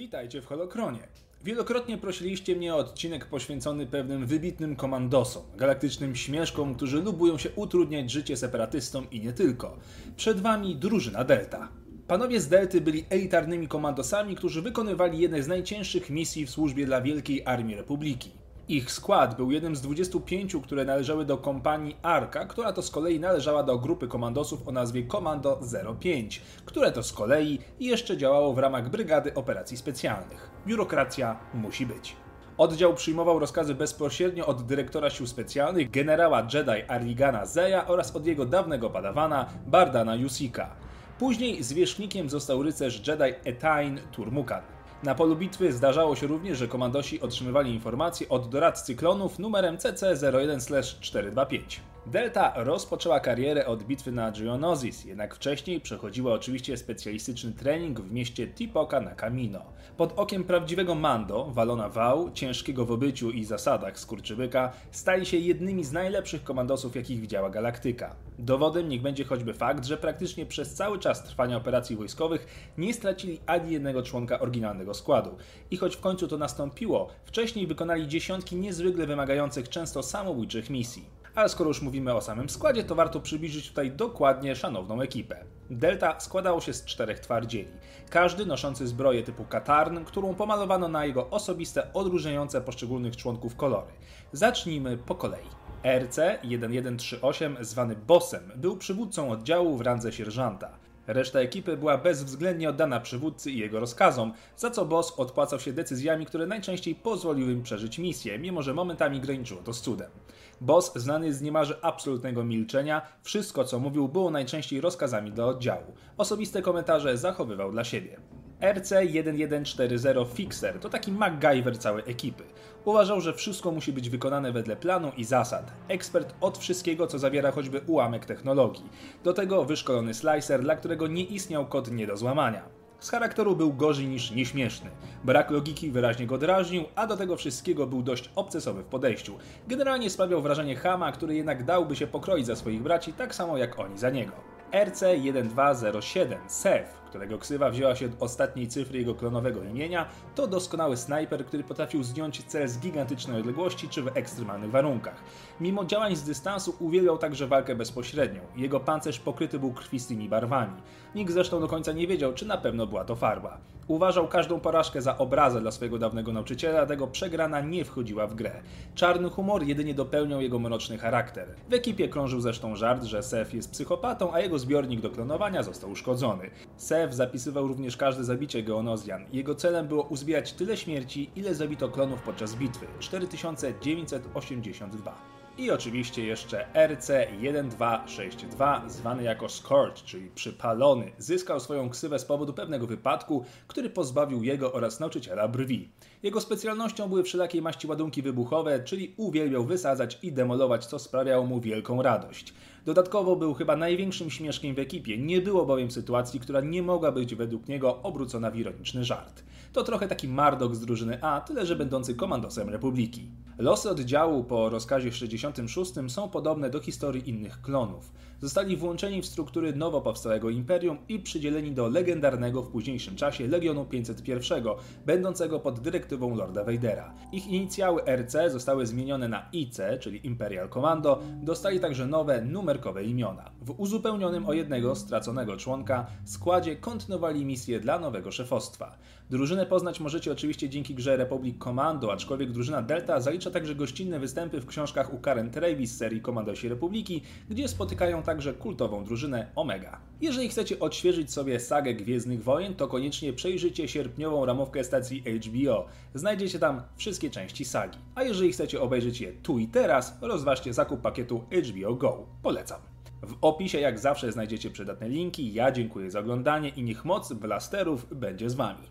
Witajcie w Holokronie. Wielokrotnie prosiliście mnie o odcinek poświęcony pewnym wybitnym komandosom, galaktycznym śmieszkom, którzy lubują się utrudniać życie separatystom i nie tylko. Przed wami drużyna Delta. Panowie z Delty byli elitarnymi komandosami, którzy wykonywali jedne z najcięższych misji w służbie dla Wielkiej Armii Republiki. Ich skład był jednym z 25, które należały do kompanii Arka, która to z kolei należała do grupy komandosów o nazwie Komando 05, które to z kolei jeszcze działało w ramach Brygady Operacji Specjalnych. Biurokracja musi być. Oddział przyjmował rozkazy bezpośrednio od dyrektora sił specjalnych, generała Jedi Arligana Zeya oraz od jego dawnego padawana Bardana Yusika. Później zwierzchnikiem został rycerz Jedi Etain Turmukan. Na polu bitwy zdarzało się również, że komandosi otrzymywali informacje od doradcy klonów numerem CC01-425. Delta rozpoczęła karierę od bitwy na Geonosis, jednak wcześniej przechodziła oczywiście specjalistyczny trening w mieście Tipoka na Camino. Pod okiem prawdziwego Mando, Walona Wał, ciężkiego w obyciu i zasadach skurczybyka, stali się jednymi z najlepszych komandosów, jakich widziała galaktyka. Dowodem niech będzie choćby fakt, że praktycznie przez cały czas trwania operacji wojskowych nie stracili ani jednego członka oryginalnego składu. I choć w końcu to nastąpiło, wcześniej wykonali dziesiątki niezwykle wymagających, często samobójczych misji. Ale skoro już mówimy o samym składzie, to warto przybliżyć tutaj dokładnie szanowną ekipę. Delta składało się z czterech twardzieli, każdy noszący zbroję typu katarn, którą pomalowano na jego osobiste, odróżniające poszczególnych członków kolory. Zacznijmy po kolei. RC-1138, zwany Bossem, był przywódcą oddziału w randze sierżanta. Reszta ekipy była bezwzględnie oddana przywódcy i jego rozkazom, za co boss odpłacał się decyzjami, które najczęściej pozwoliły im przeżyć misję, mimo że momentami graniczyło to z cudem. Boss znany jest z niemalże absolutnego milczenia, wszystko co mówił było najczęściej rozkazami dla oddziału. Osobiste komentarze zachowywał dla siebie. RC1140 Fixer to taki MacGyver całej ekipy. Uważał, że wszystko musi być wykonane wedle planu i zasad. Ekspert od wszystkiego, co zawiera choćby ułamek technologii. Do tego wyszkolony slicer, dla którego nie istniał kod nie do złamania. Z charakteru był gorzej niż nieśmieszny. Brak logiki wyraźnie go drażnił, a do tego wszystkiego był dość obcesowy w podejściu. Generalnie sprawiał wrażenie chama, który jednak dałby się pokroić za swoich braci tak samo jak oni za niego. RC1207 Seth którego ksywa wzięła się od ostatniej cyfry jego klonowego imienia, to doskonały snajper, który potrafił zdjąć cel z gigantycznej odległości czy w ekstremalnych warunkach. Mimo działań z dystansu uwielbiał także walkę bezpośrednią. Jego pancerz pokryty był krwistymi barwami. Nikt zresztą do końca nie wiedział, czy na pewno była to farba. Uważał każdą porażkę za obrazę dla swojego dawnego nauczyciela, dlatego przegrana nie wchodziła w grę. Czarny humor jedynie dopełniał jego mroczny charakter. W ekipie krążył zresztą żart, że Sef jest psychopatą, a jego zbiornik do klonowania został uszkodzony. Sef zapisywał również każde zabicie Geonozjan. Jego celem było uzbierać tyle śmierci, ile zabito klonów podczas bitwy 4982. I oczywiście jeszcze RC1262, zwany jako Scorch, czyli przypalony, zyskał swoją ksywę z powodu pewnego wypadku, który pozbawił jego oraz nauczyciela brwi. Jego specjalnością były wszelakiej maści ładunki wybuchowe, czyli uwielbiał wysadzać i demolować, co sprawiało mu wielką radość. Dodatkowo był chyba największym śmieszkiem w ekipie, nie było bowiem sytuacji, która nie mogła być według niego obrócona w ironiczny żart. To trochę taki Mardok z drużyny A, tyle że będący komandosem Republiki. Losy oddziału po rozkazie 66 są podobne do historii innych klonów. Zostali włączeni w struktury nowo powstałego imperium i przydzieleni do legendarnego w późniejszym czasie Legionu 501, będącego pod dyrektywą Lorda Vadera. Ich inicjały RC zostały zmienione na IC, czyli Imperial Commando, dostali także nowe numerkowe imiona. W uzupełnionym o jednego straconego członka składzie kontynuowali misję dla nowego szefostwa. Drużynę poznać możecie oczywiście dzięki grze Republic Commando, aczkolwiek drużyna Delta zalicza także gościnne występy w książkach u Karen Travis serii Komandosi Republiki, gdzie spotykają także kultową drużynę Omega. Jeżeli chcecie odświeżyć sobie sagę Gwiezdnych Wojen, to koniecznie przejrzyjcie sierpniową ramówkę stacji HBO. Znajdziecie tam wszystkie części sagi. A jeżeli chcecie obejrzeć je tu i teraz, rozważcie zakup pakietu HBO Go. Polecam. W opisie jak zawsze znajdziecie przydatne linki. Ja dziękuję za oglądanie i niech moc blasterów będzie z Wami.